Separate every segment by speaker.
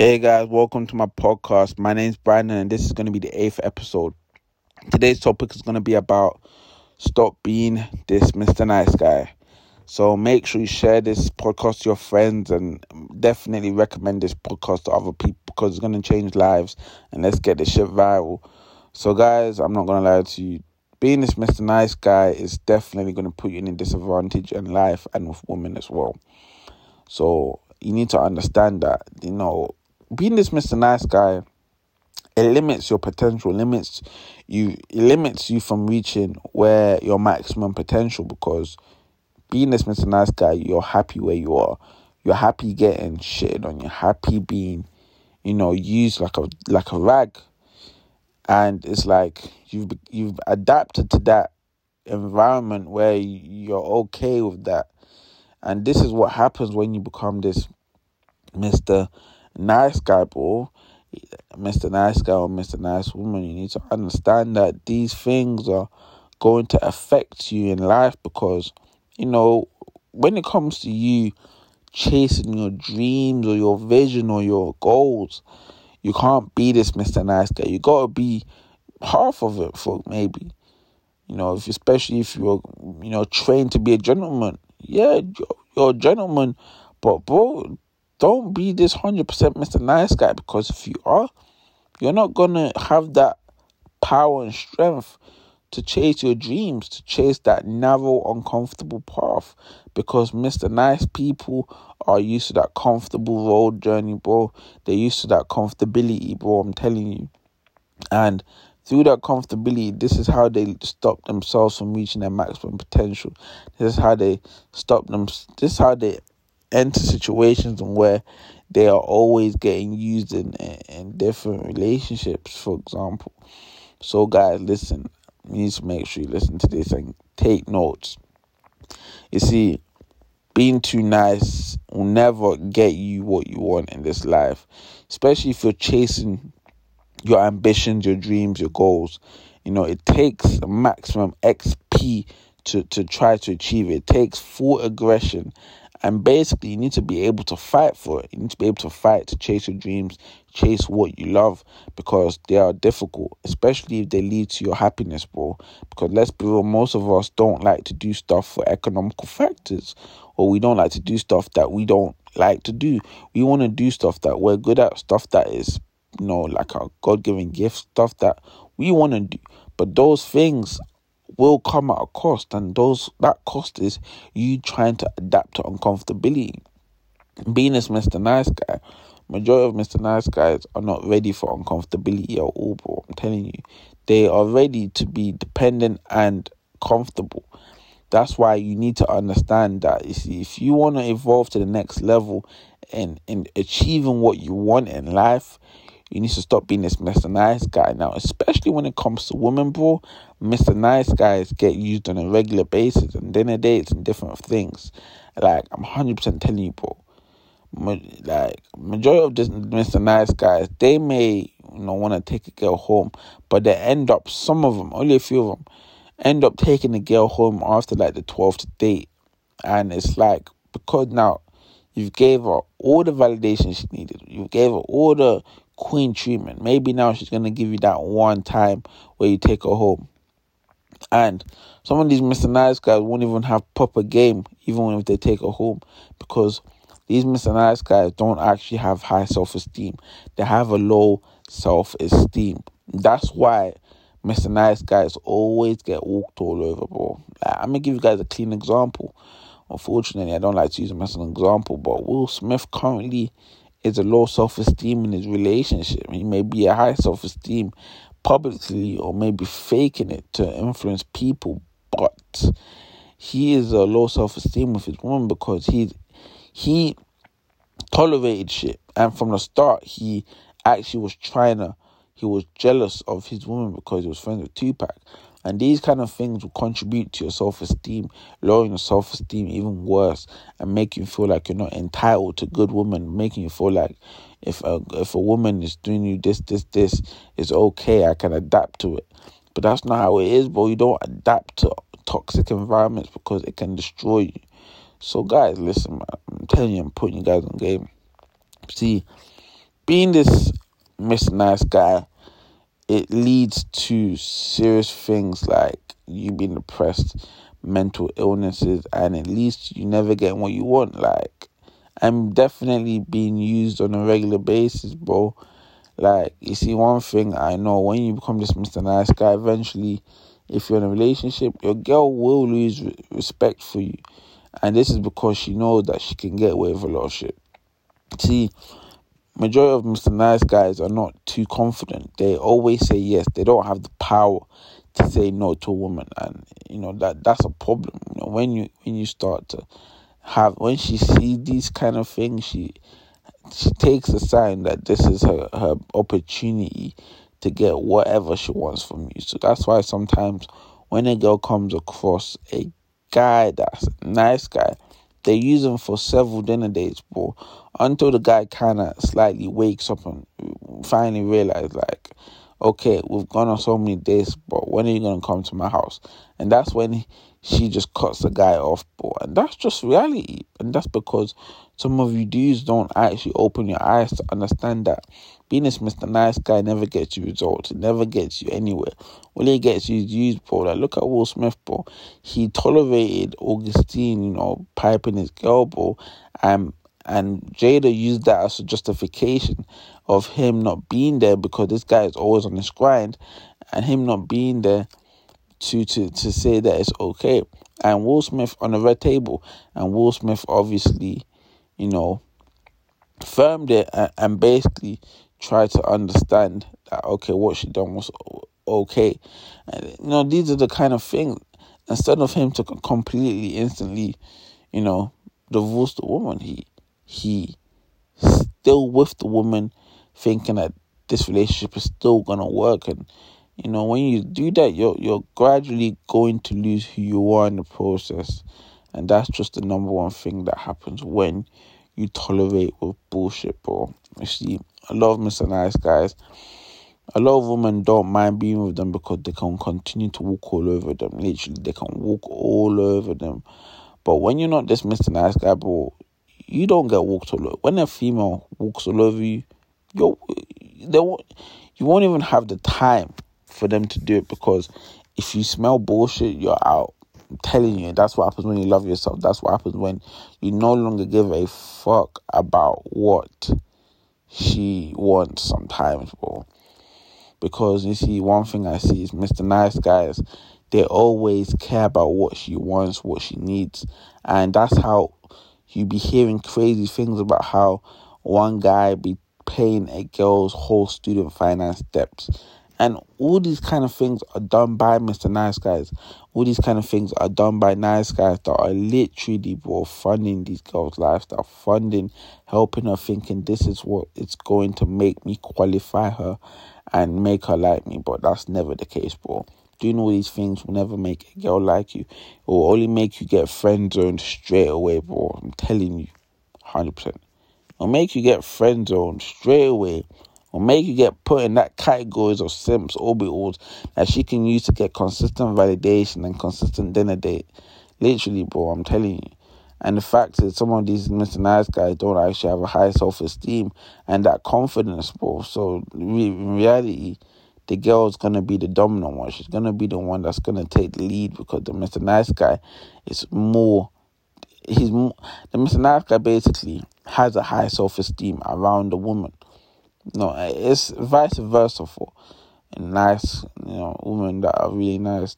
Speaker 1: Hey guys, welcome to my podcast. My name is Brandon, and this is going to be the eighth episode. Today's topic is going to be about stop being this Mr. Nice Guy. So make sure you share this podcast to your friends and definitely recommend this podcast to other people because it's going to change lives and let's get this shit viral. So, guys, I'm not going to lie to you. Being this Mr. Nice Guy is definitely going to put you in a disadvantage in life and with women as well. So, you need to understand that, you know, being this Mr. Nice Guy, it limits your potential, limits you, it limits you from reaching where your maximum potential because being this Mr. Nice Guy, you're happy where you are. You're happy getting shit on. You're happy being, you know, used like a like a rag, and it's like you've you've adapted to that environment where you're okay with that, and this is what happens when you become this Mister nice guy, bro, Mr. Nice Guy or Mr. Nice Woman, you need to understand that these things are going to affect you in life because, you know, when it comes to you chasing your dreams or your vision or your goals, you can't be this Mr. Nice Guy. You gotta be half of it for maybe. You know, if especially if you're you know trained to be a gentleman. Yeah, you're, you're a gentleman, but bro, don't be this 100% Mr. Nice Guy because if you are, you're not going to have that power and strength to chase your dreams, to chase that narrow, uncomfortable path. Because Mr. Nice people are used to that comfortable road journey, bro. They're used to that comfortability, bro. I'm telling you. And through that comfortability, this is how they stop themselves from reaching their maximum potential. This is how they stop them. This is how they enter situations and where they are always getting used in, in different relationships, for example. So, guys, listen, you need to make sure you listen to this and take notes. You see, being too nice will never get you what you want in this life, especially if you're chasing your ambitions, your dreams, your goals. You know, it takes a maximum XP to, to try to achieve it. It takes full aggression and basically, you need to be able to fight for it. You need to be able to fight to chase your dreams, chase what you love, because they are difficult, especially if they lead to your happiness, bro. Because let's be real, most of us don't like to do stuff for economical factors, or we don't like to do stuff that we don't like to do. We want to do stuff that we're good at, stuff that is, you know, like our God given gift, stuff that we want to do. But those things will come at a cost, and those that cost is you trying to adapt to uncomfortability. Being this Mr. Nice Guy, majority of Mr. Nice Guys are not ready for uncomfortability at all, bro. I'm telling you, they are ready to be dependent and comfortable. That's why you need to understand that you see, if you want to evolve to the next level and in achieving what you want in life, you need to stop being this Mr. Nice guy now, especially when it comes to women, bro. Mr. Nice guys get used on a regular basis and dinner dates and different things. Like, I'm 100% telling you, bro. Like, majority of this Mr. Nice guys, they may, you know, want to take a girl home, but they end up, some of them, only a few of them, end up taking the girl home after like the 12th date. And it's like, because now, you gave her all the validation she needed. You gave her all the queen treatment. Maybe now she's gonna give you that one time where you take her home. And some of these Mr. Nice guys won't even have proper game, even if they take her home, because these Mr. Nice guys don't actually have high self esteem. They have a low self esteem. That's why Mr. Nice guys always get walked all over, bro. I'm gonna give you guys a clean example. Unfortunately, I don't like to use him as an example, but Will Smith currently is a low self esteem in his relationship. He may be a high self esteem publicly or maybe faking it to influence people, but he is a low self esteem with his woman because he he tolerated shit and from the start he actually was trying to he was jealous of his woman because he was friends with Tupac. And these kind of things will contribute to your self esteem, lowering your self esteem even worse, and make you feel like you're not entitled to good women, making you feel like if a if a woman is doing you this, this, this, it's okay, I can adapt to it. But that's not how it is, bro. You don't adapt to toxic environments because it can destroy you. So guys, listen, man, I'm telling you, I'm putting you guys on game. See, being this Mr. Nice Guy, it leads to serious things like you being depressed, mental illnesses, and at least you never get what you want. Like, I'm definitely being used on a regular basis, bro. Like, you see, one thing I know when you become this Mr. Nice Guy, eventually, if you're in a relationship, your girl will lose respect for you. And this is because she knows that she can get away with a lot of shit. See, majority of Mr. Nice Guys are not too confident. They always say yes. They don't have the power to say no to a woman, and you know that that's a problem. You know, when you when you start to have when she sees these kind of things, she she takes a sign that this is her her opportunity to get whatever she wants from you. So that's why sometimes when a girl comes across a guy that's a nice guy, they use him for several dinner dates, bro, until the guy kind of slightly wakes up and finally realize, like, okay, we've gone on so many dates, but when are you gonna come to my house? And that's when she just cuts the guy off, bro. And that's just reality. And that's because some of you dudes don't actually open your eyes to understand that being this Mr. Nice Guy never gets you results. It never gets you anywhere. All he gets you is used, bro. Like, look at Will Smith, bro. He tolerated Augustine, you know, piping his girl, bro. And, and Jada used that as a justification of him not being there because this guy is always on his grind and him not being there to, to, to say that it's okay. And Will Smith on the red table. And Will Smith obviously, you know, firmed it and, and basically tried to understand that okay, what she done was okay. And, you know, these are the kind of things. Instead of him to completely, instantly, you know, divorce the woman, he he still with the woman, thinking that this relationship is still gonna work. And you know, when you do that, you're you're gradually going to lose who you are in the process. And that's just the number one thing that happens when you tolerate with bullshit, bro. You see, a lot of Mr. Nice Guys, a lot of women don't mind being with them because they can continue to walk all over them. Literally, they can walk all over them. But when you're not this Mr. Nice Guy, bro, you don't get walked all over. When a female walks all over you, you they won't, you won't even have the time for them to do it because if you smell bullshit, you're out. I'm telling you, that's what happens when you love yourself. That's what happens when you no longer give a fuck about what she wants sometimes, bro. Because you see, one thing I see is Mr. Nice Guys, they always care about what she wants, what she needs. And that's how you be hearing crazy things about how one guy be paying a girl's whole student finance debts and all these kind of things are done by Mr. Nice Guys. All these kind of things are done by nice guys that are literally, bro, funding these girls' lives, that are funding, helping her thinking this is what it's going to make me qualify her and make her like me. But that's never the case, bro. Doing all these things will never make a girl like you. It will only make you get friend zoned straight away, bro. I'm telling you, 100%. It will make you get friend zoned straight away will make you get put in that categories of simps orbitals that she can use to get consistent validation and consistent dinner date. Literally, bro, I'm telling you. And the fact is, some of these Mr. Nice guys don't actually have a high self esteem and that confidence, bro. So, in reality, the girl's gonna be the dominant one. She's gonna be the one that's gonna take the lead because the Mr. Nice guy is more. He's more, the Mr. Nice guy basically has a high self esteem around the woman. No, it's vice versa for a nice, you know, women that are really nice,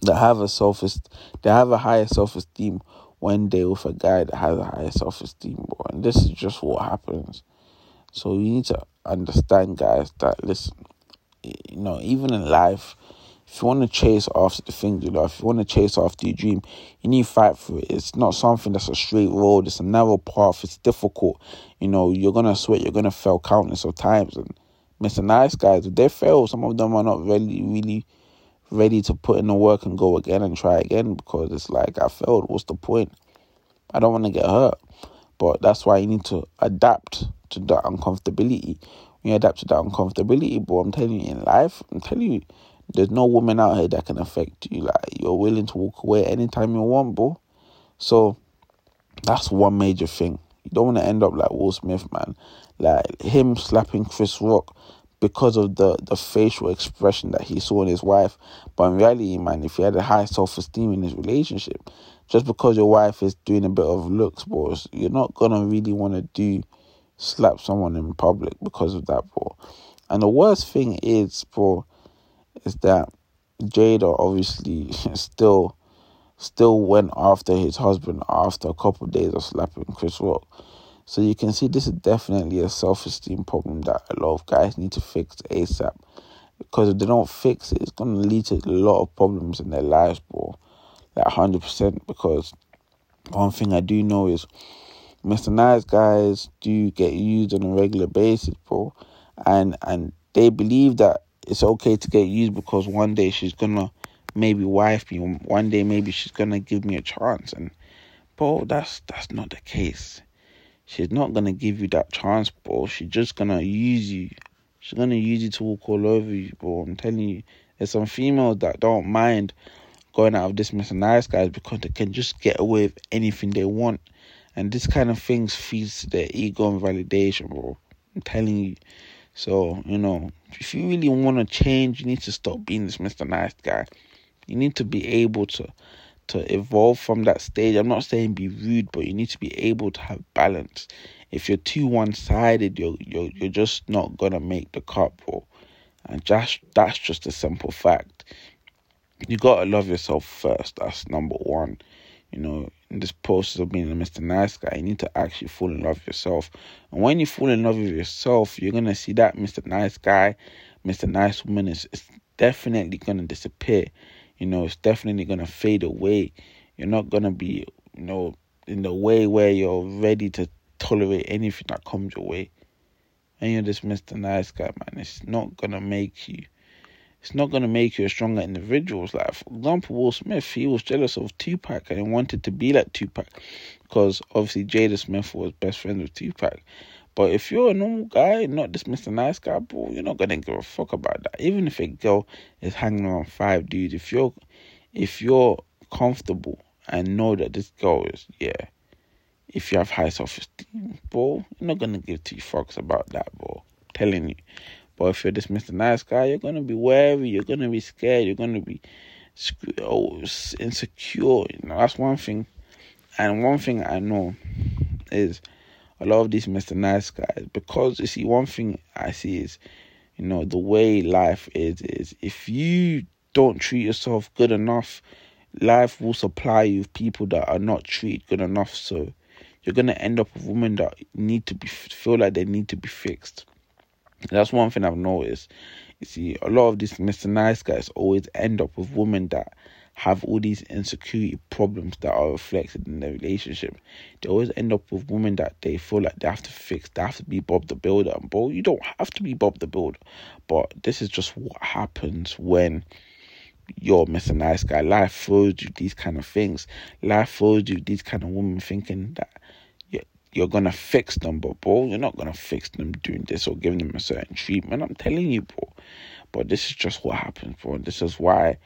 Speaker 1: that have a self they have a higher self esteem when they're with a guy that has a higher self esteem, And this is just what happens. So you need to understand, guys, that listen, you know, even in life, if you want to chase after the things you love, if you want to chase after your dream, you need to fight for it. It's not something that's a straight road. It's a narrow path. It's difficult. You know, you're gonna sweat. You're gonna fail countless of times. And Mr. Nice Guys, if they fail, some of them are not really, really ready to put in the work and go again and try again because it's like I failed. What's the point? I don't want to get hurt. But that's why you need to adapt to that uncomfortability. You adapt to that uncomfortability, but I'm telling you, in life, I'm telling you, there's no woman out here that can affect you. Like you're willing to walk away anytime you want, bro. So that's one major thing. You don't want to end up like Will Smith, man. Like him slapping Chris Rock because of the, the facial expression that he saw in his wife. But in reality, man, if he had a high self esteem in his relationship, just because your wife is doing a bit of looks, bros, you're not gonna really want to do slap someone in public because of that, bro. And the worst thing is, bro, is that Jada obviously still still went after his husband after a couple of days of slapping Chris Rock. So you can see this is definitely a self esteem problem that a lot of guys need to fix ASAP. Because if they don't fix it, it's gonna lead to a lot of problems in their lives, bro. Like hundred percent. Because one thing I do know is Mr. Nice guys do get used on a regular basis, bro. And and they believe that it's okay to get used because one day she's gonna maybe wife me. One day maybe she's gonna give me a chance. And bro, that's that's not the case. She's not gonna give you that chance, bro. She's just gonna use you. She's gonna use you to walk all over you, bro. I'm telling you, there's some females that don't mind going out of this Mr. Nice guys because they can just get away with anything they want. And this kind of things feeds their ego and validation, bro. I'm telling you. So, you know, if you really want to change, you need to stop being this Mr. Nice guy. You need to be able to to evolve from that stage. I'm not saying be rude, but you need to be able to have balance. If you're too one sided, you're you're you're just not gonna make the cut, bro. And just that's just a simple fact. You gotta love yourself first. That's number one. You know, in this process of being a Mr. Nice Guy, you need to actually fall in love with yourself. And when you fall in love with yourself, you're gonna see that Mr. Nice Guy, Mr. Nice Woman is, is definitely gonna disappear you know, it's definitely gonna fade away. You're not gonna be, you know, in the way where you're ready to tolerate anything that comes your way. And you're just Mr. Nice Guy, man. It's not gonna make you it's not gonna make you a stronger individual. Like for example, Will Smith, he was jealous of Tupac and he wanted to be like Tupac because obviously Jada Smith was best friends with Tupac. But if you're a normal guy, not this Mr. Nice Guy, bro, you're not gonna give a fuck about that. Even if a girl is hanging around five dudes, if you're if you're comfortable and know that this girl is yeah, if you have high self esteem, bro, you're not gonna give two fucks about that, bro. I'm telling you. But if you're this Mr. Nice Guy, you're gonna be wary, you're gonna be scared, you're gonna be oh, insecure. You know, that's one thing. And one thing I know is a lot of these Mr. Nice guys because you see one thing I see is you know the way life is is if you don't treat yourself good enough, life will supply you with people that are not treated good enough. So you're gonna end up with women that need to be feel like they need to be fixed. That's one thing I've noticed. You see, a lot of these Mr. Nice guys always end up with women that have all these insecurity problems that are reflected in their relationship. They always end up with women that they feel like they have to fix, they have to be Bob the Builder. And bro, you don't have to be Bob the Builder. But this is just what happens when you're Mr. Nice Guy. Life throws you these kind of things. Life throws you these kind of women thinking that you're, gonna fix them, but bro, you're not gonna fix them doing this or giving them a certain treatment. I'm telling you, bro. But this is just what happens, bro. This is why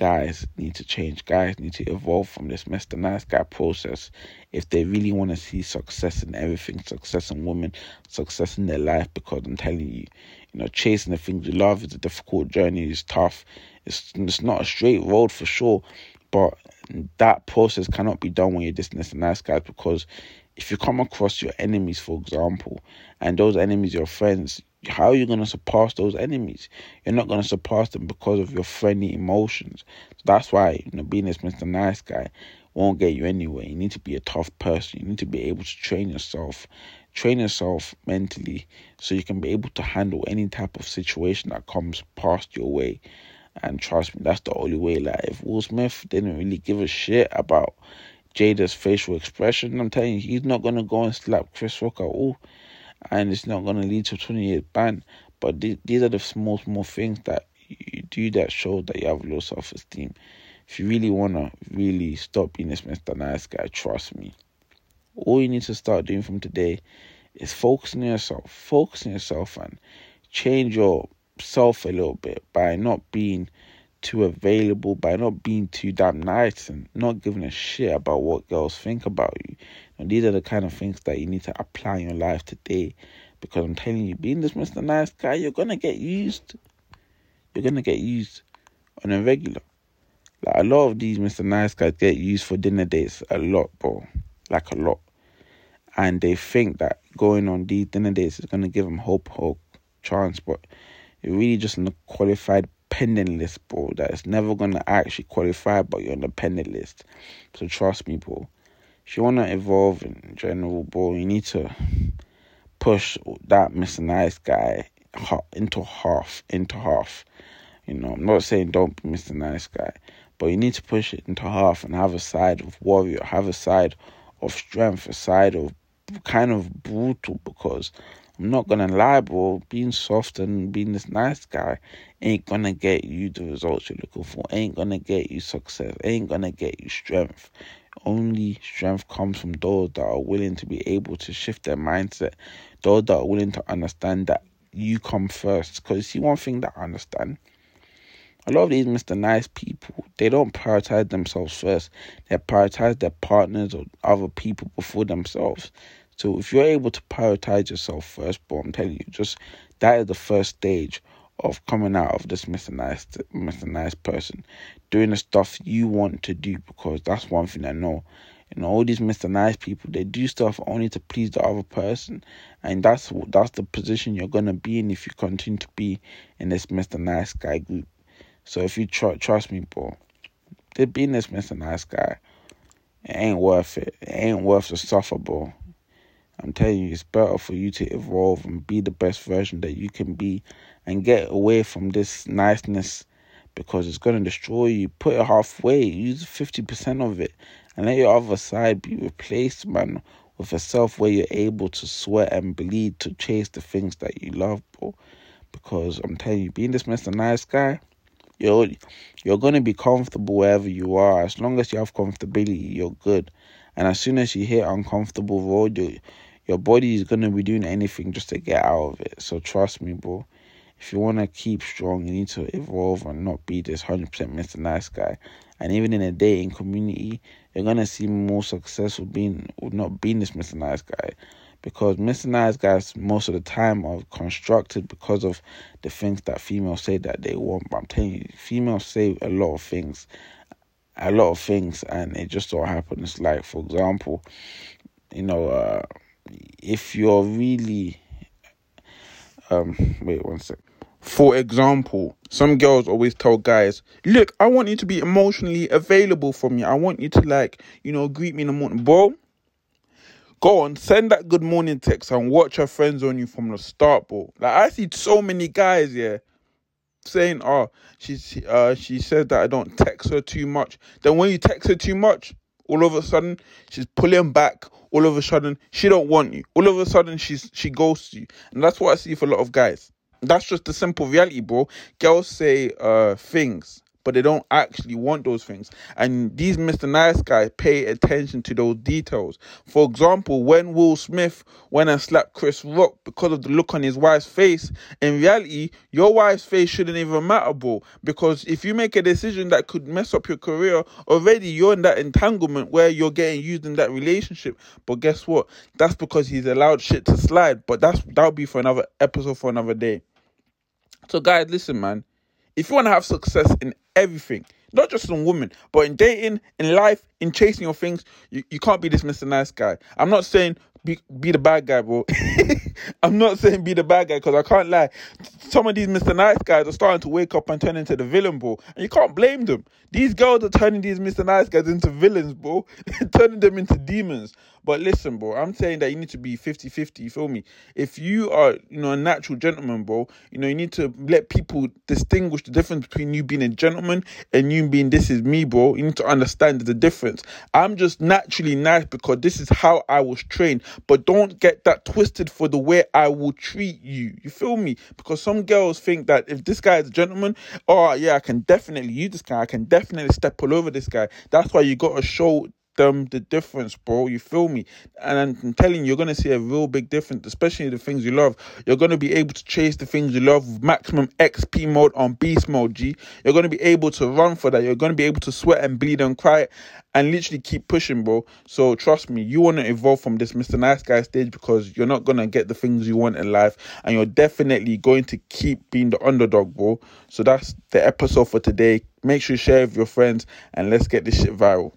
Speaker 1: guys need to change. Guys need to evolve from this Mr. Nice Guy process if they really want to see success in everything, success in women, success in their life. Because I'm telling you, you know, chasing the things you love is a difficult journey. It's tough. It's it's not a straight road for sure, but that process cannot be done when you're just Mr. Nice Guy because if you come across your enemies, for example, and those enemies your friends, how are you going to surpass those enemies? You're not going to surpass them because of your friendly emotions. So that's why you know being this Mr. Nice Guy won't get you anywhere. You need to be a tough person. You need to be able to train yourself, train yourself mentally, so you can be able to handle any type of situation that comes past your way. And trust me, that's the only way. Like if Will Smith didn't really give a shit about Jada's facial expression, I'm telling you, he's not gonna go and slap Chris Rock at all and it's not to lead to a 20 year ban. But th- these are the small, small things that you do that show that you have low self esteem. If you really want to really stop being this Mr. Nice Guy, trust me. All you need to start doing from today is focusing yourself, focusing yourself, and change yourself a little bit by not being too available, by not being too damn nice and not giving a shit about what girls think about you. And these are the kind of things that you need to apply in your life today. Because I'm telling you, being this Mr. Nice Guy, you're gonna get used. You're gonna get used on a regular. Like a lot of these Mr. Nice Guys get used for dinner dates a lot, bro. Like a lot. And they think that going on these dinner dates is gonna give them hope or chance, but you're really just a qualified pending list, bro. That is never gonna actually qualify, but you're on the pending list. So trust me, bro. If you wanna evolve in general, bro, you need to push that Mr. Nice Guy into half, into half. You know, I'm not saying don't be Mr. Nice Guy, but you need to push it into half and have a side of warrior, have a side of strength, a side of kind of brutal because I'm not gonna lie, bro. Being soft and being this nice guy ain't gonna get you the results you're looking for. Ain't gonna get you success. Ain't gonna get you strength. Only strength comes from those that are willing to be able to shift their mindset. Those that are willing to understand that you come first. Because see, one thing that I understand. A lot of these Mr. Nice people, they don't prioritize themselves first. They prioritize their partners or other people before themselves. So if you're able to prioritize yourself first, but I'm telling you, just that is the first stage of coming out of this Mr. Nice, person, doing the stuff you want to do. Because that's one thing I know. You know, all these Mr. Nice people, they do stuff only to please the other person, and that's that's the position you're gonna be in if you continue to be in this Mr. Nice guy group. So if you tr- trust me, bro, being this Mr. Nice guy, it ain't worth it. It ain't worth the suffer, bro. I'm telling you, it's better for you to evolve and be the best version that you can be and get away from this niceness because it's going to destroy you. Put it halfway, use 50% of it, and let your other side be replaced, man, with a self where you're able to sweat and bleed to chase the things that you love, bro. Because I'm telling you, being this Mr. Nice Guy, you're, you're going to be comfortable wherever you are. As long as you have comfortability, you're good. And as soon as you hit uncomfortable road, you your body is gonna be doing anything just to get out of it. So trust me, bro. If you wanna keep strong, you need to evolve and not be this hundred percent Mr. Nice guy. And even in a dating community, you're gonna see more successful being with not being this Mr. Nice guy. Because Mr. Nice guys most of the time are constructed because of the things that females say that they want. But I'm telling you, females say a lot of things a lot of things and it just so happens like for example you know uh if you're really um wait one sec. For example, some girls always tell guys, "Look, I want you to be emotionally available for me. I want you to like, you know, greet me in the morning, bro." Go on, send that good morning text and watch her friends on you from the start, bro. Like I see so many guys, yeah, saying, "Oh, she's uh she said that I don't text her too much." Then when you text her too much, all of a sudden she's pulling back all of a sudden she don't want you. All of a sudden she's she ghosts you. And that's what i see for a lot of guys. That's just the simple reality bro. Girls say uh things but they don't actually want those things. And these Mr. Nice Guys pay attention to those details. For example, when Will Smith went and slapped Chris Rock because of the look on his wife's face, in reality, your wife's face shouldn't even matter, bro. Because if you make a decision that could mess up your career, already you're in that entanglement where you're getting used in that relationship. But guess what? That's because he's allowed shit to slide. But that's that'll be for another episode for another day. So guys, listen, man if you want to have success in everything, not just in women, but in dating, in life, in chasing your things, you, you can't be this Mr. Nice guy. I'm not saying be be the bad guy, bro. I'm not saying be the bad guy because I can't lie. Some of these Mr. Nice guys are starting to wake up and turn into the villain, bro. And you can't blame them. These girls are turning these Mr. Nice guys into villains, bro. turning them into demons. But listen, bro, I'm saying that you need to be 50-50, you feel me? If you are, you know, a natural gentleman, bro, you know, you need to let people distinguish the difference between you being a gentleman and you being this is me, bro. You need to understand the difference. I'm just naturally nice because this is how I was trained. But don't get that twisted for the way I will treat you. You feel me? Because some girls think that if this guy is a gentleman, oh yeah, I can definitely use this guy. I can definitely step all over this guy. That's why you gotta show them the difference, bro. You feel me? And I'm telling you, you're gonna see a real big difference, especially the things you love. You're gonna be able to chase the things you love with maximum XP mode on beast mode, G. You're gonna be able to run for that. You're gonna be able to sweat and bleed and cry and literally keep pushing, bro. So trust me, you wanna evolve from this Mr. Nice Guy stage because you're not gonna get the things you want in life, and you're definitely going to keep being the underdog, bro. So that's the episode for today. Make sure you share with your friends and let's get this shit viral.